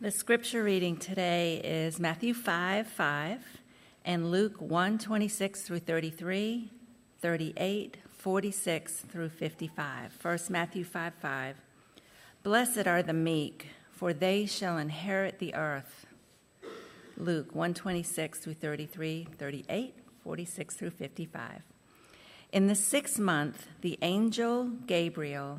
The scripture reading today is Matthew 5 5 and Luke 1 26 through 33, 38, 46 through 55. First, Matthew 5 5. Blessed are the meek, for they shall inherit the earth. Luke 1 26 through 33, 38, 46 through 55. In the sixth month, the angel Gabriel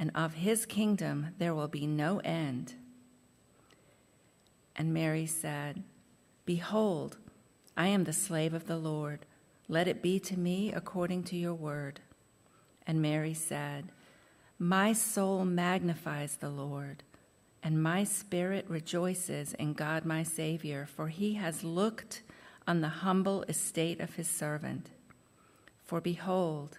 and of his kingdom there will be no end. And Mary said, Behold, I am the slave of the Lord. Let it be to me according to your word. And Mary said, My soul magnifies the Lord, and my spirit rejoices in God my Savior, for he has looked on the humble estate of his servant. For behold,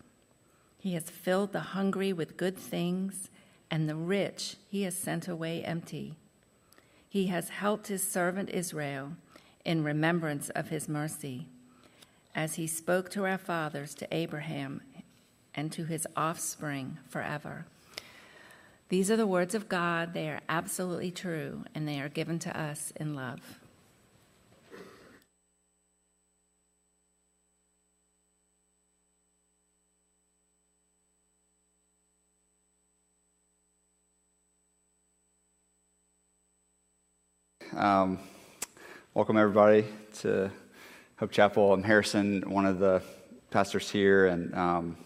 He has filled the hungry with good things, and the rich he has sent away empty. He has helped his servant Israel in remembrance of his mercy, as he spoke to our fathers, to Abraham, and to his offspring forever. These are the words of God. They are absolutely true, and they are given to us in love. Um, welcome, everybody, to Hope Chapel. I'm Harrison, one of the pastors here, and um,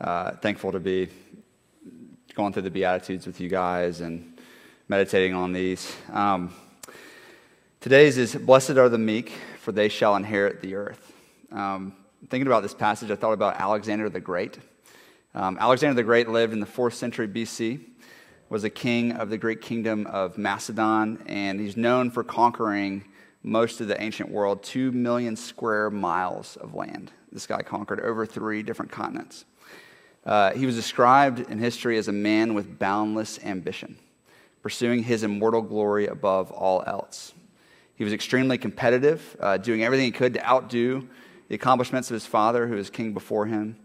uh, thankful to be going through the Beatitudes with you guys and meditating on these. Um, today's is Blessed are the meek, for they shall inherit the earth. Um, thinking about this passage, I thought about Alexander the Great. Um, Alexander the Great lived in the fourth century BC was a king of the Greek kingdom of Macedon, and he's known for conquering most of the ancient world, two million square miles of land. This guy conquered over three different continents. Uh, he was described in history as a man with boundless ambition, pursuing his immortal glory above all else. He was extremely competitive, uh, doing everything he could to outdo the accomplishments of his father, who was king before him.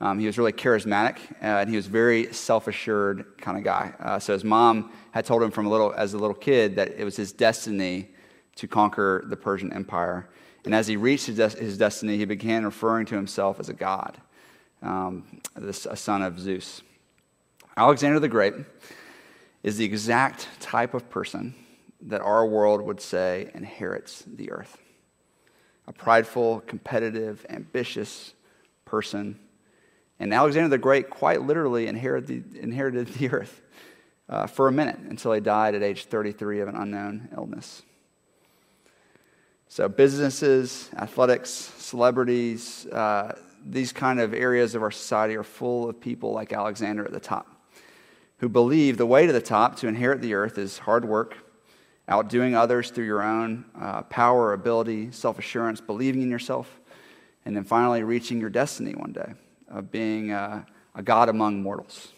Um, he was really charismatic, uh, and he was very self-assured kind of guy. Uh, so his mom had told him from a little, as a little kid, that it was his destiny to conquer the Persian Empire. And as he reached his, de- his destiny, he began referring to himself as a god, um, this, a son of Zeus. Alexander the Great is the exact type of person that our world would say inherits the earth. A prideful, competitive, ambitious person and Alexander the Great quite literally inherited the, inherited the earth uh, for a minute until he died at age 33 of an unknown illness. So, businesses, athletics, celebrities, uh, these kind of areas of our society are full of people like Alexander at the top who believe the way to the top to inherit the earth is hard work, outdoing others through your own uh, power, ability, self assurance, believing in yourself, and then finally reaching your destiny one day of being a, a God among mortals.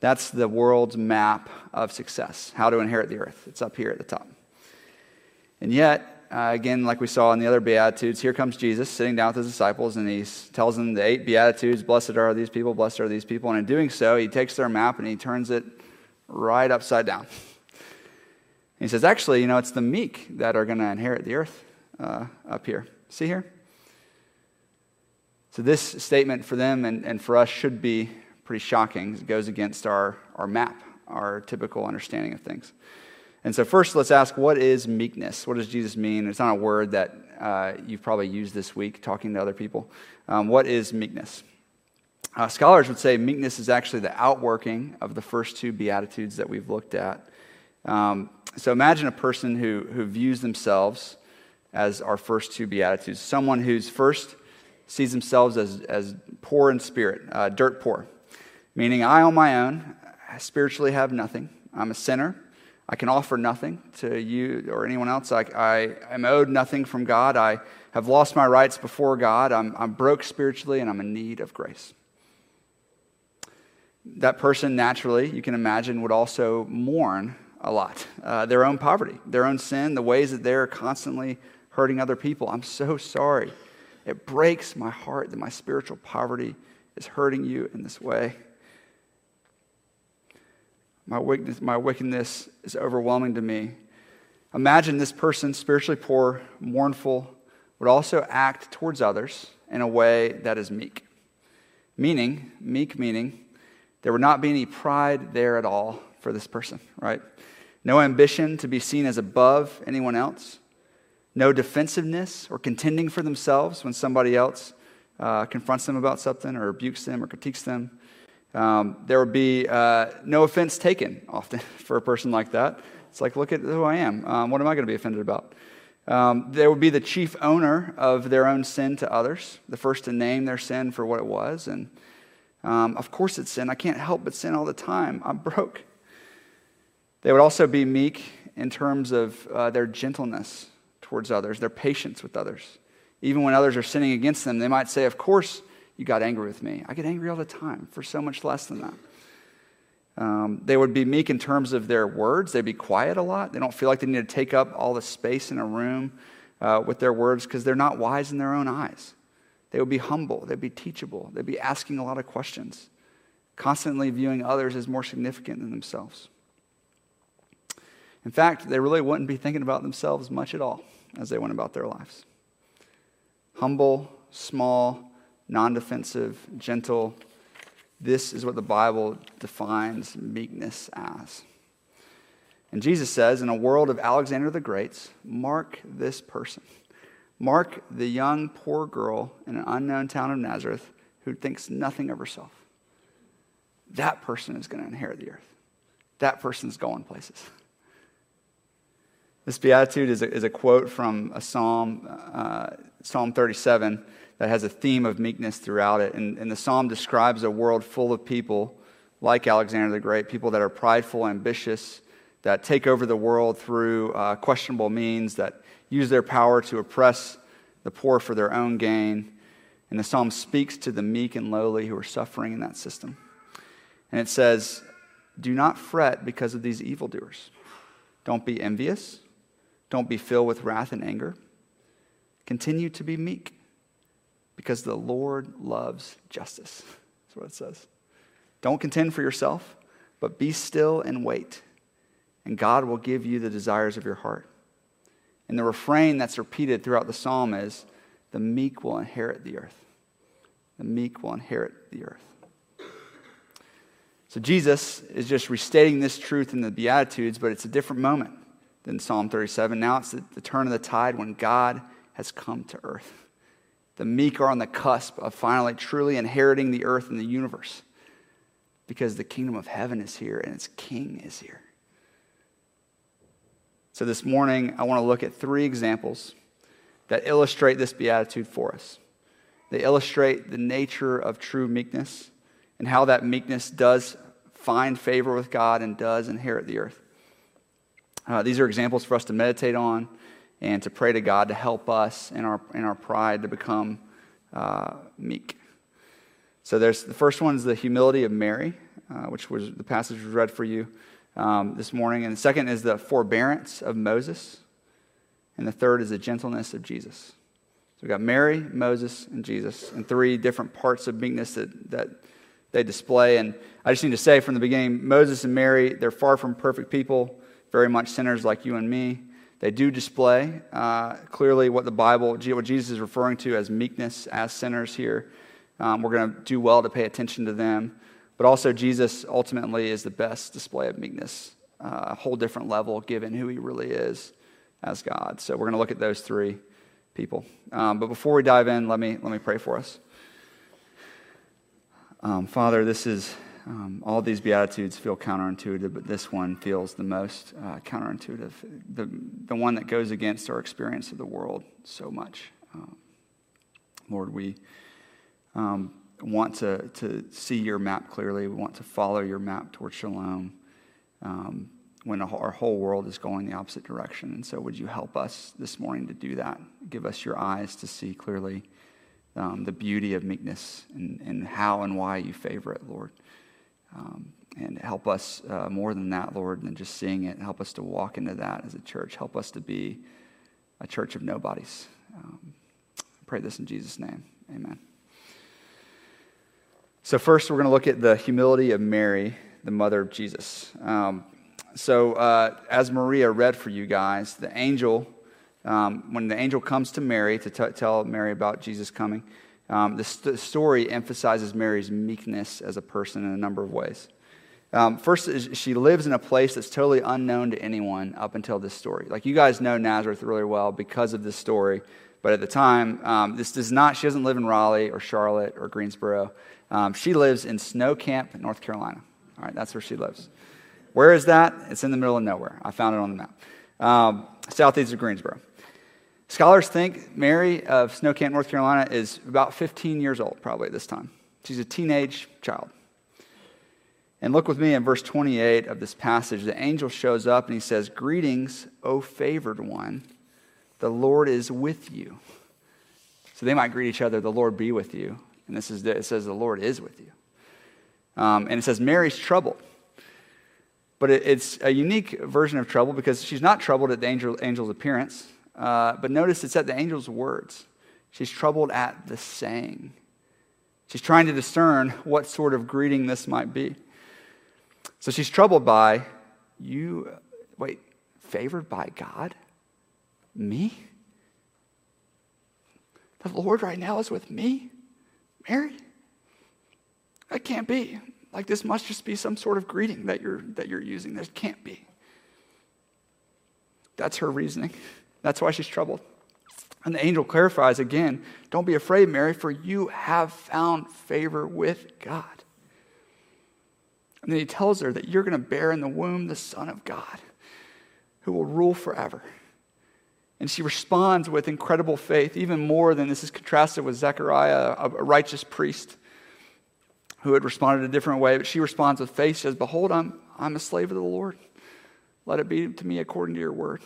That's the world's map of success, how to inherit the earth. It's up here at the top. And yet, uh, again, like we saw in the other Beatitudes, here comes Jesus sitting down with his disciples and he tells them the eight Beatitudes Blessed are these people, blessed are these people. And in doing so, he takes their map and he turns it right upside down. he says, Actually, you know, it's the meek that are going to inherit the earth uh, up here. See here? So, this statement for them and, and for us should be pretty shocking. It goes against our, our map, our typical understanding of things. And so, first, let's ask what is meekness? What does Jesus mean? It's not a word that uh, you've probably used this week talking to other people. Um, what is meekness? Uh, scholars would say meekness is actually the outworking of the first two Beatitudes that we've looked at. Um, so, imagine a person who, who views themselves as our first two Beatitudes someone who's first sees themselves as, as poor in spirit, uh, dirt poor, meaning I on my own I spiritually have nothing. I'm a sinner. I can offer nothing to you or anyone else. I, I am owed nothing from God. I have lost my rights before God. I'm, I'm broke spiritually and I'm in need of grace. That person, naturally, you can imagine, would also mourn a lot uh, their own poverty, their own sin, the ways that they're constantly hurting other people. I'm so sorry it breaks my heart that my spiritual poverty is hurting you in this way. My wickedness, my wickedness is overwhelming to me. Imagine this person, spiritually poor, mournful, would also act towards others in a way that is meek. Meaning, meek meaning, there would not be any pride there at all for this person, right? No ambition to be seen as above anyone else no defensiveness or contending for themselves when somebody else uh, confronts them about something or rebukes them or critiques them. Um, there would be uh, no offense taken often for a person like that. It's like, look at who I am. Um, what am I going to be offended about? Um, there would be the chief owner of their own sin to others, the first to name their sin for what it was. And um, of course, it's sin. I can't help but sin all the time. I'm broke. They would also be meek in terms of uh, their gentleness towards others, their patience with others. Even when others are sinning against them, they might say, Of course, you got angry with me. I get angry all the time for so much less than that. Um, they would be meek in terms of their words. They'd be quiet a lot. They don't feel like they need to take up all the space in a room uh, with their words because they're not wise in their own eyes. They would be humble. They'd be teachable. They'd be asking a lot of questions, constantly viewing others as more significant than themselves. In fact, they really wouldn't be thinking about themselves much at all as they went about their lives. Humble, small, non defensive, gentle. This is what the Bible defines meekness as. And Jesus says, in a world of Alexander the Great's, mark this person. Mark the young, poor girl in an unknown town of Nazareth who thinks nothing of herself. That person is going to inherit the earth. That person's going places. This beatitude is a, is a quote from a psalm, uh, Psalm 37, that has a theme of meekness throughout it. And, and the psalm describes a world full of people like Alexander the Great, people that are prideful, ambitious, that take over the world through uh, questionable means, that use their power to oppress the poor for their own gain. And the psalm speaks to the meek and lowly who are suffering in that system. And it says, Do not fret because of these evildoers. Don't be envious don't be filled with wrath and anger. Continue to be meek because the Lord loves justice. That's what it says. Don't contend for yourself, but be still and wait, and God will give you the desires of your heart. And the refrain that's repeated throughout the psalm is the meek will inherit the earth. The meek will inherit the earth. So Jesus is just restating this truth in the Beatitudes, but it's a different moment than Psalm 37. Now it's the, the turn of the tide when God has come to earth. The meek are on the cusp of finally truly inheriting the earth and the universe because the kingdom of heaven is here and its king is here. So this morning, I want to look at three examples that illustrate this beatitude for us. They illustrate the nature of true meekness and how that meekness does find favor with God and does inherit the earth. Uh, these are examples for us to meditate on and to pray to God to help us in our, in our pride to become uh, meek. So there's the first one is the humility of Mary, uh, which was the passage was read for you um, this morning, and the second is the forbearance of Moses. and the third is the gentleness of Jesus. So we've got Mary, Moses, and Jesus, and three different parts of meekness that, that they display. And I just need to say from the beginning Moses and Mary, they're far from perfect people, very much sinners like you and me. They do display uh, clearly what the Bible, what Jesus is referring to as meekness as sinners here. Um, we're going to do well to pay attention to them. But also, Jesus ultimately is the best display of meekness, uh, a whole different level given who he really is as God. So we're going to look at those three people. Um, but before we dive in, let me, let me pray for us. Um, Father, this is um, all these beatitudes feel counterintuitive, but this one feels the most uh, counterintuitive, the, the one that goes against our experience of the world so much. Um, Lord, we um, want to, to see your map clearly. We want to follow your map towards shalom um, when our whole world is going the opposite direction. And so, would you help us this morning to do that? Give us your eyes to see clearly um, the beauty of meekness and, and how and why you favor it, Lord. Um, and help us uh, more than that, Lord, than just seeing it. Help us to walk into that as a church. Help us to be a church of nobodies. Um, pray this in Jesus' name. Amen. So, first, we're going to look at the humility of Mary, the mother of Jesus. Um, so, uh, as Maria read for you guys, the angel, um, when the angel comes to Mary to t- tell Mary about Jesus coming, um, the, st- story emphasizes Mary's meekness as a person in a number of ways. Um, first, she lives in a place that's totally unknown to anyone up until this story. Like, you guys know Nazareth really well because of this story. But at the time, um, this does not, she doesn't live in Raleigh or Charlotte or Greensboro. Um, she lives in Snow Camp, North Carolina. All right, that's where she lives. Where is that? It's in the middle of nowhere. I found it on the map. Um, southeast of Greensboro. Scholars think Mary of Snow Camp, North Carolina is about 15 years old, probably this time. She's a teenage child. And look with me in verse 28 of this passage. The angel shows up and he says, Greetings, O favored one. The Lord is with you. So they might greet each other, The Lord be with you. And this is, it says, the Lord is with you. Um, and it says, Mary's troubled. But it, it's a unique version of trouble because she's not troubled at the angel, angel's appearance. Uh, but notice it's at the angel's words. She's troubled at the saying. She's trying to discern what sort of greeting this might be. So she's troubled by, you, wait, favored by God? Me? The Lord right now is with me? Mary? That can't be. Like this must just be some sort of greeting that you're that you're using. This can't be. That's her reasoning. That's why she's troubled. And the angel clarifies again, don't be afraid, Mary, for you have found favor with God. And then he tells her that you're going to bear in the womb the Son of God who will rule forever. And she responds with incredible faith, even more than this is contrasted with Zechariah, a righteous priest who had responded a different way. But she responds with faith. Says, Behold, I'm, I'm a slave of the Lord. Let it be to me according to your word.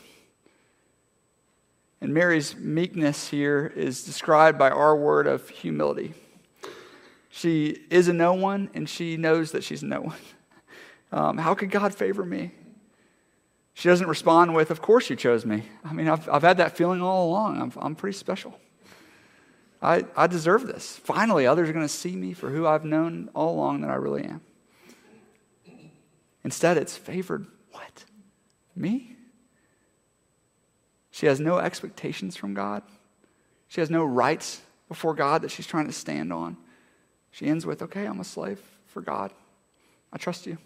And Mary's meekness here is described by our word of humility. She is a no one, and she knows that she's no one. Um, how could God favor me? She doesn't respond with, Of course you chose me. I mean, I've, I've had that feeling all along. I'm, I'm pretty special. I, I deserve this. Finally, others are going to see me for who I've known all along that I really am. Instead, it's favored what? Me? She has no expectations from God. She has no rights before God that she's trying to stand on. She ends with, Okay, I'm a slave for God. I trust you.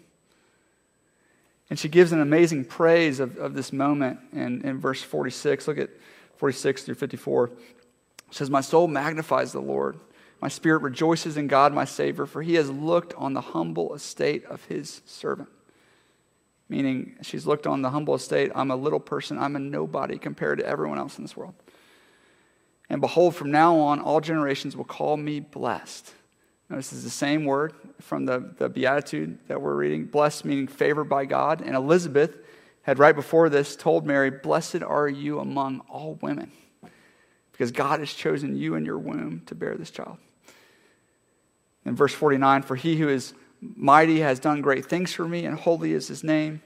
And she gives an amazing praise of, of this moment in, in verse 46. Look at 46 through 54. It says, My soul magnifies the Lord. My spirit rejoices in God, my Savior, for he has looked on the humble estate of his servant. Meaning, she's looked on the humble estate. I'm a little person. I'm a nobody compared to everyone else in this world. And behold, from now on, all generations will call me blessed. Notice is the same word from the, the Beatitude that we're reading. Blessed meaning favored by God. And Elizabeth had right before this told Mary, Blessed are you among all women, because God has chosen you in your womb to bear this child. In verse 49, for he who is mighty has done great things for me, and holy is his name.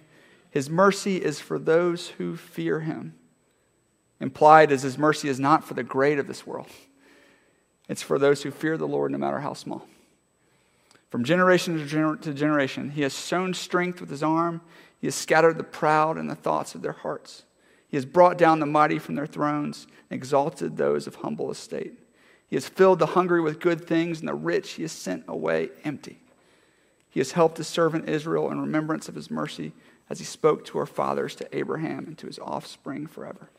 His mercy is for those who fear him Implied is his mercy is not for the great of this world, it's for those who fear the Lord, no matter how small. From generation to, gener- to generation, he has shown strength with his arm. He has scattered the proud in the thoughts of their hearts. He has brought down the mighty from their thrones and exalted those of humble estate. He has filled the hungry with good things, and the rich he has sent away empty. He has helped his servant Israel in remembrance of his mercy as he spoke to our fathers, to Abraham, and to his offspring forever.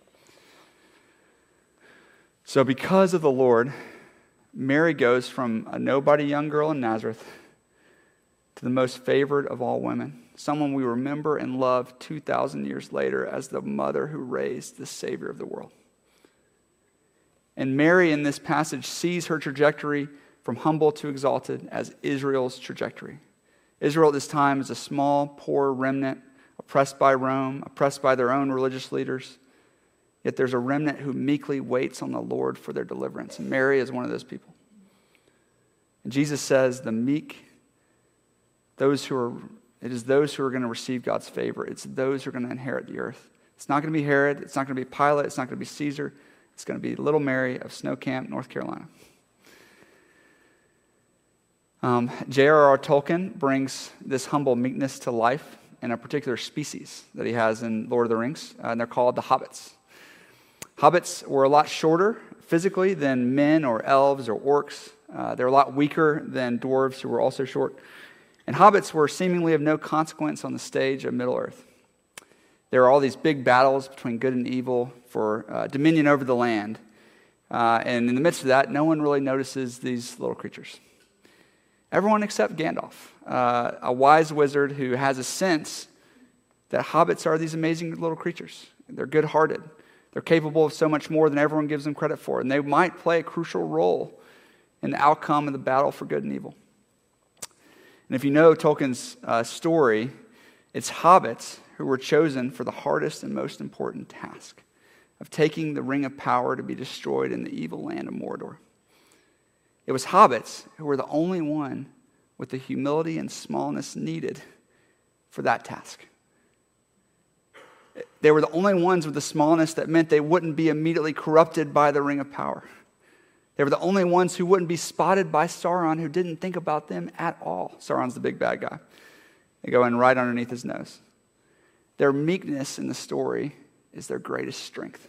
So, because of the Lord, Mary goes from a nobody young girl in Nazareth to the most favored of all women, someone we remember and love 2,000 years later as the mother who raised the Savior of the world. And Mary in this passage sees her trajectory from humble to exalted as Israel's trajectory. Israel at this time is a small, poor remnant, oppressed by Rome, oppressed by their own religious leaders. Yet there's a remnant who meekly waits on the Lord for their deliverance. And Mary is one of those people. And Jesus says, the meek, those who are, it is those who are going to receive God's favor. It's those who are going to inherit the earth. It's not going to be Herod. It's not going to be Pilate. It's not going to be Caesar. It's going to be little Mary of Snow Camp, North Carolina. Um, J.R.R. Tolkien brings this humble meekness to life in a particular species that he has in Lord of the Rings, uh, and they're called the hobbits. Hobbits were a lot shorter physically than men or elves or orcs. Uh, they're a lot weaker than dwarves, who were also short. And hobbits were seemingly of no consequence on the stage of Middle Earth. There are all these big battles between good and evil for uh, dominion over the land. Uh, and in the midst of that, no one really notices these little creatures. Everyone except Gandalf, uh, a wise wizard who has a sense that hobbits are these amazing little creatures. They're good hearted, they're capable of so much more than everyone gives them credit for, and they might play a crucial role in the outcome of the battle for good and evil. And if you know Tolkien's uh, story, it's hobbits who were chosen for the hardest and most important task of taking the ring of power to be destroyed in the evil land of Mordor. It was hobbits who were the only one with the humility and smallness needed for that task. They were the only ones with the smallness that meant they wouldn't be immediately corrupted by the ring of power. They were the only ones who wouldn't be spotted by Sauron, who didn't think about them at all. Sauron's the big bad guy. They go in right underneath his nose. Their meekness in the story is their greatest strength.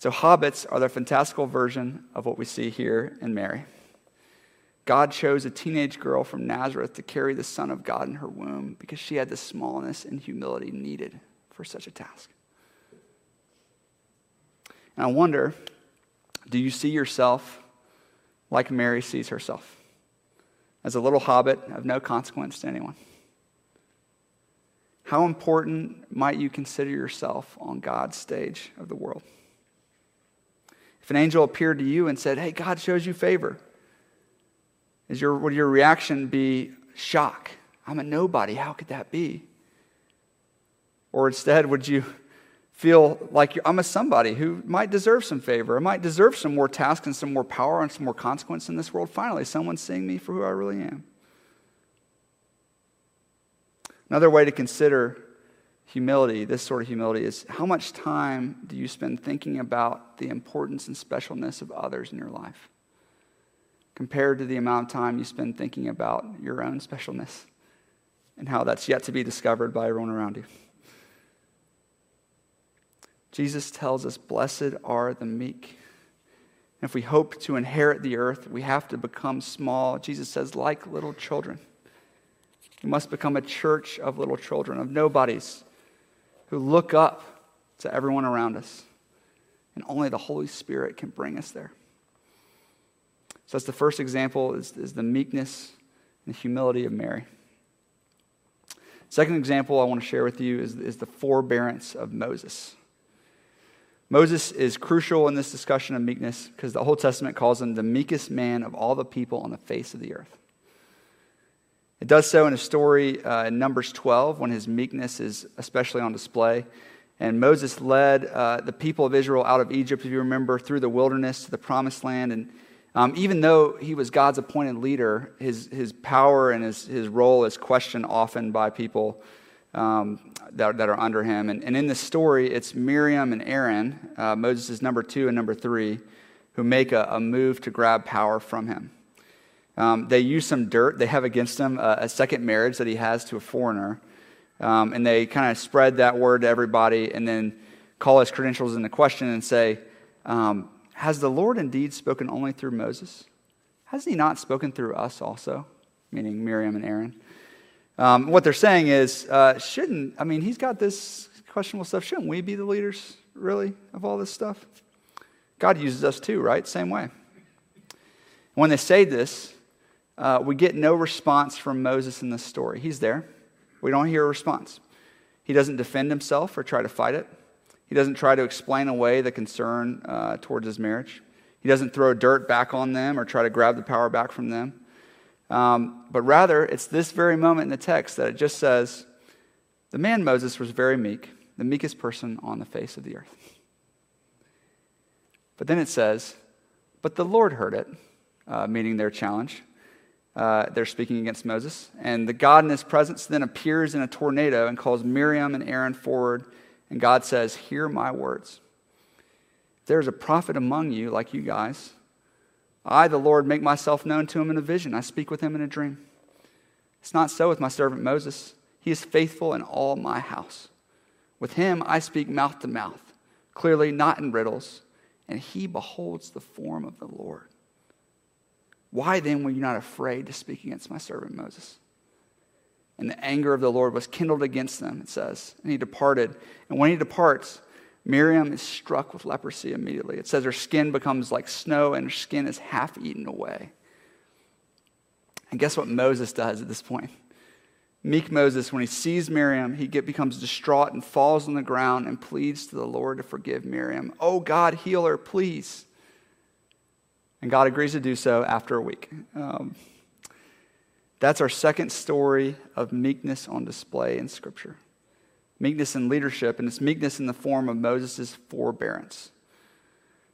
So, hobbits are the fantastical version of what we see here in Mary. God chose a teenage girl from Nazareth to carry the Son of God in her womb because she had the smallness and humility needed for such a task. And I wonder do you see yourself like Mary sees herself? As a little hobbit of no consequence to anyone? How important might you consider yourself on God's stage of the world? If an angel appeared to you and said, Hey, God shows you favor, is your, would your reaction be shock? I'm a nobody. How could that be? Or instead, would you feel like I'm a somebody who might deserve some favor? I might deserve some more tasks and some more power and some more consequence in this world. Finally, someone's seeing me for who I really am. Another way to consider humility, this sort of humility, is how much time do you spend thinking about the importance and specialness of others in your life compared to the amount of time you spend thinking about your own specialness and how that's yet to be discovered by everyone around you? Jesus tells us, Blessed are the meek. And if we hope to inherit the earth, we have to become small. Jesus says, like little children. We must become a church of little children, of nobodies who look up to everyone around us. And only the Holy Spirit can bring us there. So that's the first example is, is the meekness and humility of Mary. Second example I want to share with you is, is the forbearance of Moses. Moses is crucial in this discussion of meekness because the Old Testament calls him the meekest man of all the people on the face of the earth. It does so in a story uh, in Numbers 12 when his meekness is especially on display. And Moses led uh, the people of Israel out of Egypt, if you remember, through the wilderness to the promised land. And um, even though he was God's appointed leader, his, his power and his, his role is questioned often by people um, that, that, are under him. And, and, in this story, it's Miriam and Aaron, uh, Moses' number two and number three, who make a, a move to grab power from him. Um, they use some dirt they have against him, a, a second marriage that he has to a foreigner. Um, and they kind of spread that word to everybody and then call his credentials into question and say, um, Has the Lord indeed spoken only through Moses? Has he not spoken through us also? Meaning Miriam and Aaron. Um, what they're saying is, uh, shouldn't, I mean, he's got this questionable stuff. Shouldn't we be the leaders, really, of all this stuff? God uses us too, right? Same way. When they say this, uh, we get no response from Moses in this story. He's there. We don't hear a response. He doesn't defend himself or try to fight it. He doesn't try to explain away the concern uh, towards his marriage. He doesn't throw dirt back on them or try to grab the power back from them. Um, but rather, it's this very moment in the text that it just says, The man Moses was very meek, the meekest person on the face of the earth. But then it says, But the Lord heard it, uh, meaning their challenge. Uh, they're speaking against Moses. And the God in his presence then appears in a tornado and calls Miriam and Aaron forward. And God says, Hear my words. There's a prophet among you, like you guys, I, the Lord, make myself known to him in a vision. I speak with him in a dream. It's not so with my servant Moses. He is faithful in all my house. With him I speak mouth to mouth, clearly, not in riddles, and he beholds the form of the Lord. Why then were you not afraid to speak against my servant Moses? And the anger of the Lord was kindled against them, it says, and he departed. And when he departs, Miriam is struck with leprosy immediately. It says her skin becomes like snow and her skin is half eaten away. And guess what Moses does at this point? Meek Moses, when he sees Miriam, he get, becomes distraught and falls on the ground and pleads to the Lord to forgive Miriam. Oh, God, heal her, please. And God agrees to do so after a week. Um, that's our second story of meekness on display in Scripture meekness in leadership, and it's meekness in the form of Moses' forbearance.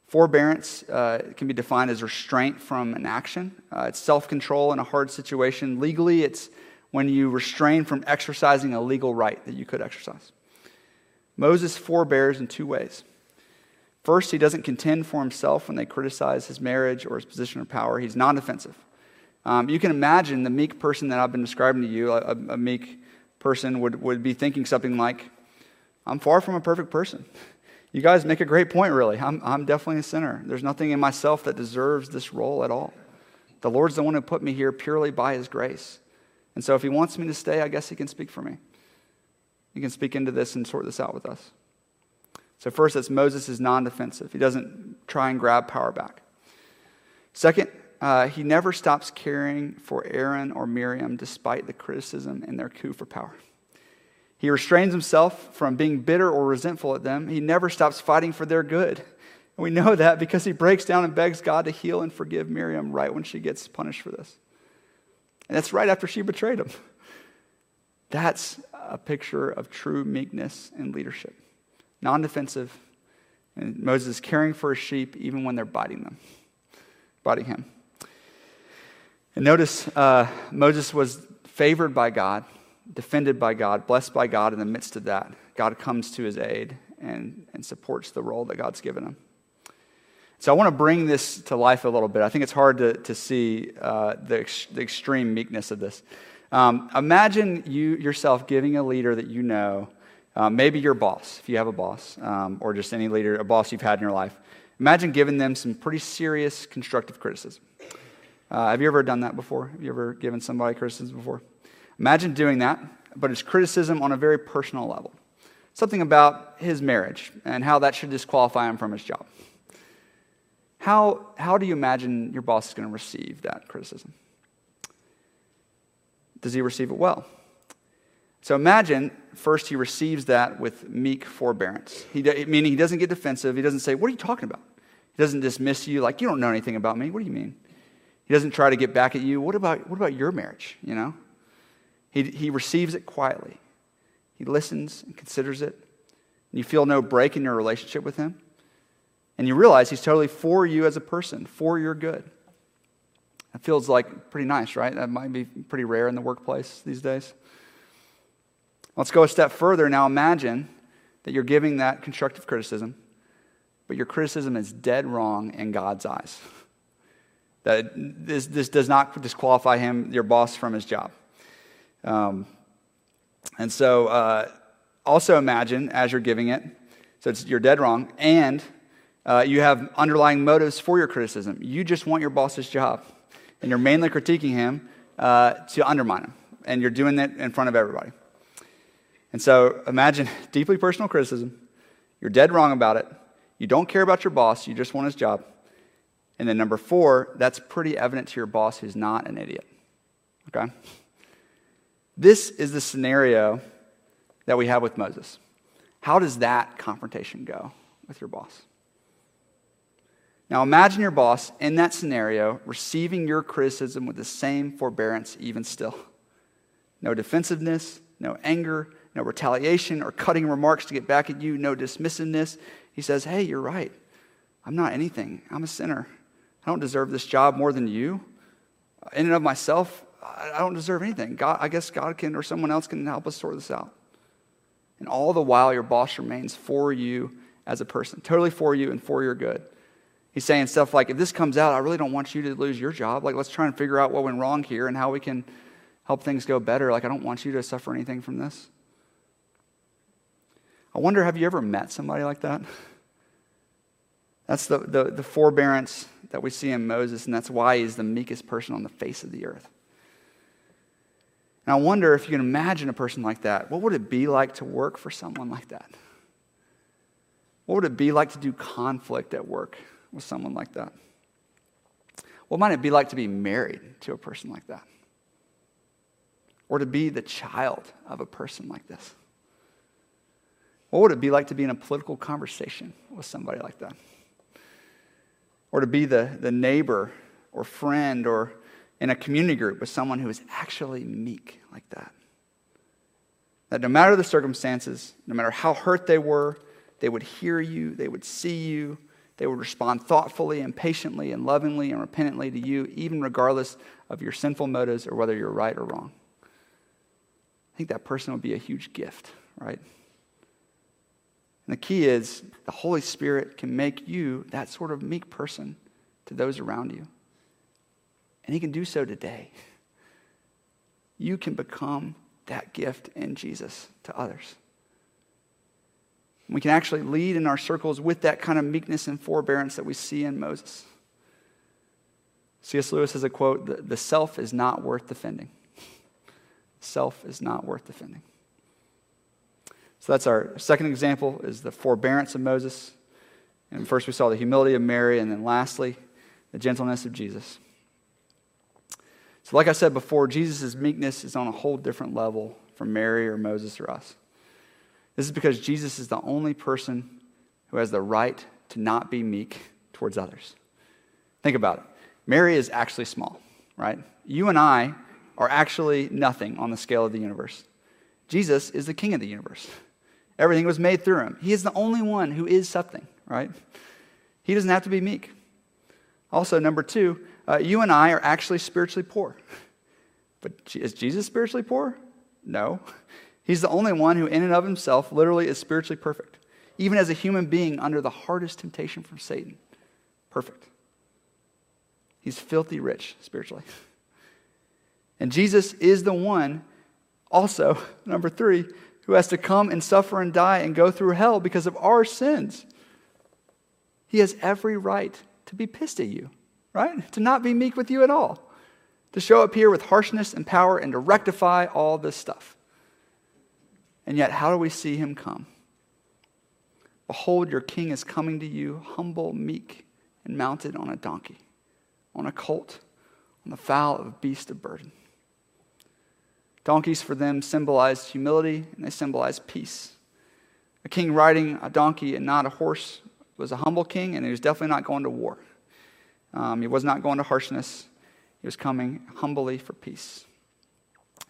Forbearance uh, can be defined as restraint from an action. Uh, it's self control in a hard situation. Legally, it's when you restrain from exercising a legal right that you could exercise. Moses forbears in two ways. First, he doesn't contend for himself when they criticize his marriage or his position of power. He's non defensive. Um, you can imagine the meek person that I've been describing to you, a, a meek person would, would be thinking something like, I'm far from a perfect person. You guys make a great point, really. I'm, I'm definitely a sinner. There's nothing in myself that deserves this role at all. The Lord's the one who put me here purely by his grace. And so if he wants me to stay, I guess he can speak for me. He can speak into this and sort this out with us. So, first, that's Moses is non defensive. He doesn't try and grab power back. Second, uh, he never stops caring for Aaron or Miriam despite the criticism and their coup for power. He restrains himself from being bitter or resentful at them. He never stops fighting for their good. And we know that because he breaks down and begs God to heal and forgive Miriam right when she gets punished for this. And that's right after she betrayed him. That's a picture of true meekness and leadership. Non defensive. And Moses is caring for his sheep even when they're biting them, biting him. And notice uh, Moses was favored by God, defended by God, blessed by God in the midst of that. God comes to his aid and, and supports the role that God's given him. So I want to bring this to life a little bit. I think it's hard to, to see uh, the, ex- the extreme meekness of this. Um, imagine you yourself giving a leader that you know, uh, maybe your boss, if you have a boss, um, or just any leader, a boss you've had in your life. Imagine giving them some pretty serious constructive criticism. Uh, have you ever done that before? Have you ever given somebody criticism before? Imagine doing that, but it's criticism on a very personal level. Something about his marriage and how that should disqualify him from his job. How, how do you imagine your boss is going to receive that criticism? Does he receive it well? So imagine first he receives that with meek forbearance, he, meaning he doesn't get defensive. He doesn't say, What are you talking about? He doesn't dismiss you like, You don't know anything about me. What do you mean? He doesn't try to get back at you. What about, what about your marriage? You know? He, he receives it quietly. He listens and considers it. And you feel no break in your relationship with him. And you realize he's totally for you as a person, for your good. That feels like pretty nice, right? That might be pretty rare in the workplace these days. Let's go a step further. Now imagine that you're giving that constructive criticism, but your criticism is dead wrong in God's eyes. That this, this does not disqualify him, your boss, from his job. Um, and so uh, also imagine as you're giving it, so you're dead wrong, and uh, you have underlying motives for your criticism. You just want your boss's job, and you're mainly critiquing him uh, to undermine him, and you're doing it in front of everybody. And so imagine deeply personal criticism. You're dead wrong about it. You don't care about your boss, you just want his job. And then number four, that's pretty evident to your boss who's not an idiot. Okay? This is the scenario that we have with Moses. How does that confrontation go with your boss? Now imagine your boss in that scenario receiving your criticism with the same forbearance, even still. No defensiveness, no anger, no retaliation or cutting remarks to get back at you, no dismissiveness. He says, Hey, you're right. I'm not anything. I'm a sinner. I don't deserve this job more than you. In and of myself, I don't deserve anything. God, I guess God can or someone else can help us sort this out. And all the while, your boss remains for you as a person, totally for you and for your good. He's saying stuff like, if this comes out, I really don't want you to lose your job. Like, let's try and figure out what went wrong here and how we can help things go better. Like, I don't want you to suffer anything from this. I wonder, have you ever met somebody like that? That's the, the, the forbearance that we see in Moses, and that's why he's the meekest person on the face of the earth. And I wonder if you can imagine a person like that. What would it be like to work for someone like that? What would it be like to do conflict at work with someone like that? What might it be like to be married to a person like that? Or to be the child of a person like this? What would it be like to be in a political conversation with somebody like that? Or to be the, the neighbor or friend or in a community group with someone who is actually meek like that. That no matter the circumstances, no matter how hurt they were, they would hear you, they would see you, they would respond thoughtfully and patiently and lovingly and repentantly to you, even regardless of your sinful motives or whether you're right or wrong. I think that person would be a huge gift, right? And the key is the Holy Spirit can make you that sort of meek person to those around you. And He can do so today. You can become that gift in Jesus to others. We can actually lead in our circles with that kind of meekness and forbearance that we see in Moses. C.S. Lewis has a quote the self is not worth defending. Self is not worth defending. So that's our second example is the forbearance of Moses. And first we saw the humility of Mary, and then lastly, the gentleness of Jesus. So, like I said before, Jesus' meekness is on a whole different level from Mary or Moses or us. This is because Jesus is the only person who has the right to not be meek towards others. Think about it. Mary is actually small, right? You and I are actually nothing on the scale of the universe. Jesus is the king of the universe. Everything was made through him. He is the only one who is something, right? He doesn't have to be meek. Also, number two, uh, you and I are actually spiritually poor. But is Jesus spiritually poor? No. He's the only one who, in and of himself, literally is spiritually perfect. Even as a human being under the hardest temptation from Satan. Perfect. He's filthy rich spiritually. And Jesus is the one, also, number three, who has to come and suffer and die and go through hell because of our sins. He has every right to be pissed at you, right? To not be meek with you at all. To show up here with harshness and power and to rectify all this stuff. And yet, how do we see him come? Behold, your king is coming to you, humble, meek, and mounted on a donkey, on a colt, on the fowl of a beast of burden. Donkeys for them symbolized humility and they symbolized peace. A king riding a donkey and not a horse was a humble king, and he was definitely not going to war. Um, he was not going to harshness, he was coming humbly for peace.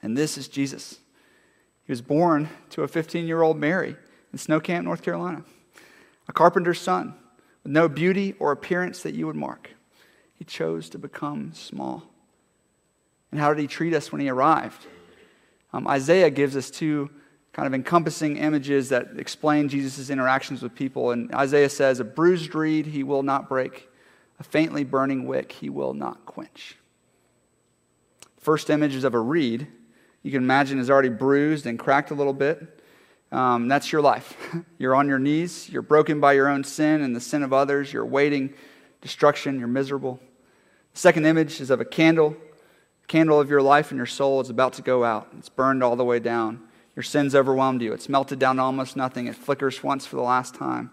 And this is Jesus. He was born to a 15 year old Mary in Snow Camp, North Carolina, a carpenter's son with no beauty or appearance that you would mark. He chose to become small. And how did he treat us when he arrived? Um, Isaiah gives us two kind of encompassing images that explain Jesus' interactions with people. And Isaiah says, A bruised reed he will not break, a faintly burning wick he will not quench. First image is of a reed. You can imagine is already bruised and cracked a little bit. Um, that's your life. You're on your knees. You're broken by your own sin and the sin of others. You're waiting destruction. You're miserable. Second image is of a candle. Candle of your life and your soul is about to go out. It's burned all the way down. Your sins overwhelmed you. It's melted down to almost nothing. It flickers once for the last time.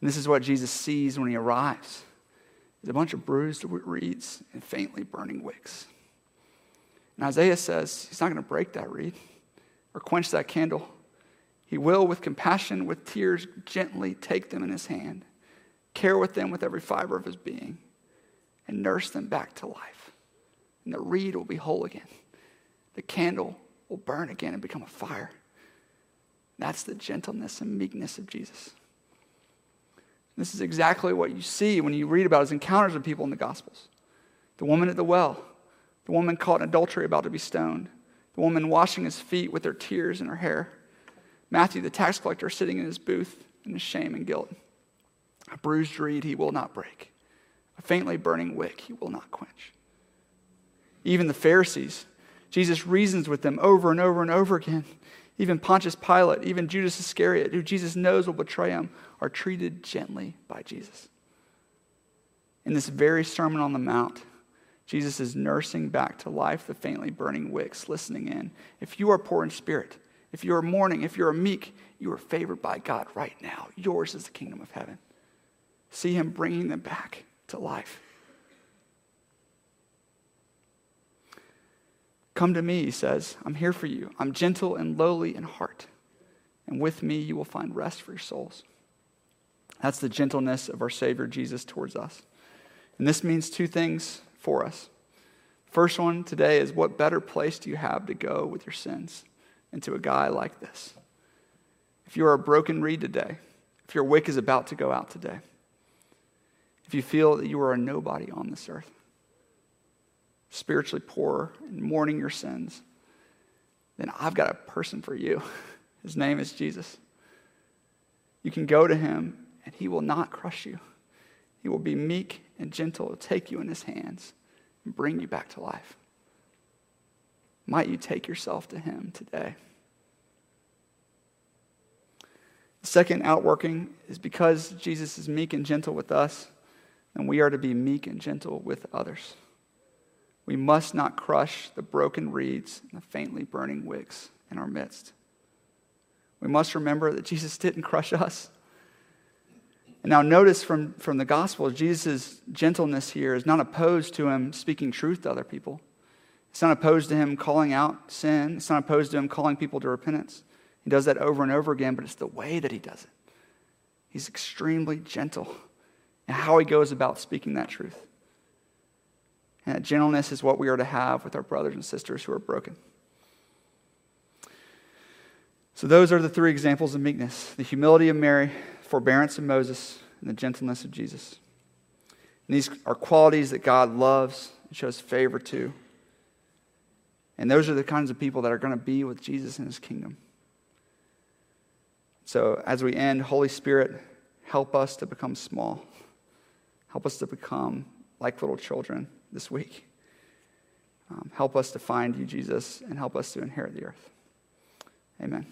And this is what Jesus sees when he arrives. There's a bunch of bruised reeds and faintly burning wicks. And Isaiah says he's not going to break that reed or quench that candle. He will, with compassion, with tears, gently take them in his hand, care with them with every fiber of his being, and nurse them back to life. And the reed will be whole again. The candle will burn again and become a fire. That's the gentleness and meekness of Jesus. This is exactly what you see when you read about his encounters with people in the Gospels. The woman at the well, the woman caught in adultery about to be stoned, the woman washing his feet with her tears in her hair, Matthew, the tax collector, sitting in his booth in his shame and guilt. A bruised reed he will not break, a faintly burning wick he will not quench. Even the Pharisees, Jesus reasons with them over and over and over again. Even Pontius Pilate, even Judas Iscariot, who Jesus knows will betray him, are treated gently by Jesus. In this very Sermon on the Mount, Jesus is nursing back to life the faintly burning wicks, listening in. If you are poor in spirit, if you are mourning, if you are meek, you are favored by God right now. Yours is the kingdom of heaven. See Him bringing them back to life. Come to me, he says. I'm here for you. I'm gentle and lowly in heart. And with me, you will find rest for your souls. That's the gentleness of our Savior Jesus towards us. And this means two things for us. First one today is what better place do you have to go with your sins than to a guy like this? If you are a broken reed today, if your wick is about to go out today, if you feel that you are a nobody on this earth, spiritually poor and mourning your sins, then I've got a person for you. His name is Jesus. You can go to him, and he will not crush you. He will be meek and gentle, He'll take you in his hands, and bring you back to life. Might you take yourself to him today? The second outworking is because Jesus is meek and gentle with us, and we are to be meek and gentle with others. We must not crush the broken reeds and the faintly burning wicks in our midst. We must remember that Jesus didn't crush us. And now, notice from, from the gospel, Jesus' gentleness here is not opposed to him speaking truth to other people. It's not opposed to him calling out sin. It's not opposed to him calling people to repentance. He does that over and over again, but it's the way that he does it. He's extremely gentle in how he goes about speaking that truth. And that gentleness is what we are to have with our brothers and sisters who are broken. So, those are the three examples of meekness the humility of Mary, forbearance of Moses, and the gentleness of Jesus. And these are qualities that God loves and shows favor to. And those are the kinds of people that are going to be with Jesus in his kingdom. So, as we end, Holy Spirit, help us to become small. Help us to become like little children this week. Um, help us to find you, Jesus, and help us to inherit the earth. Amen.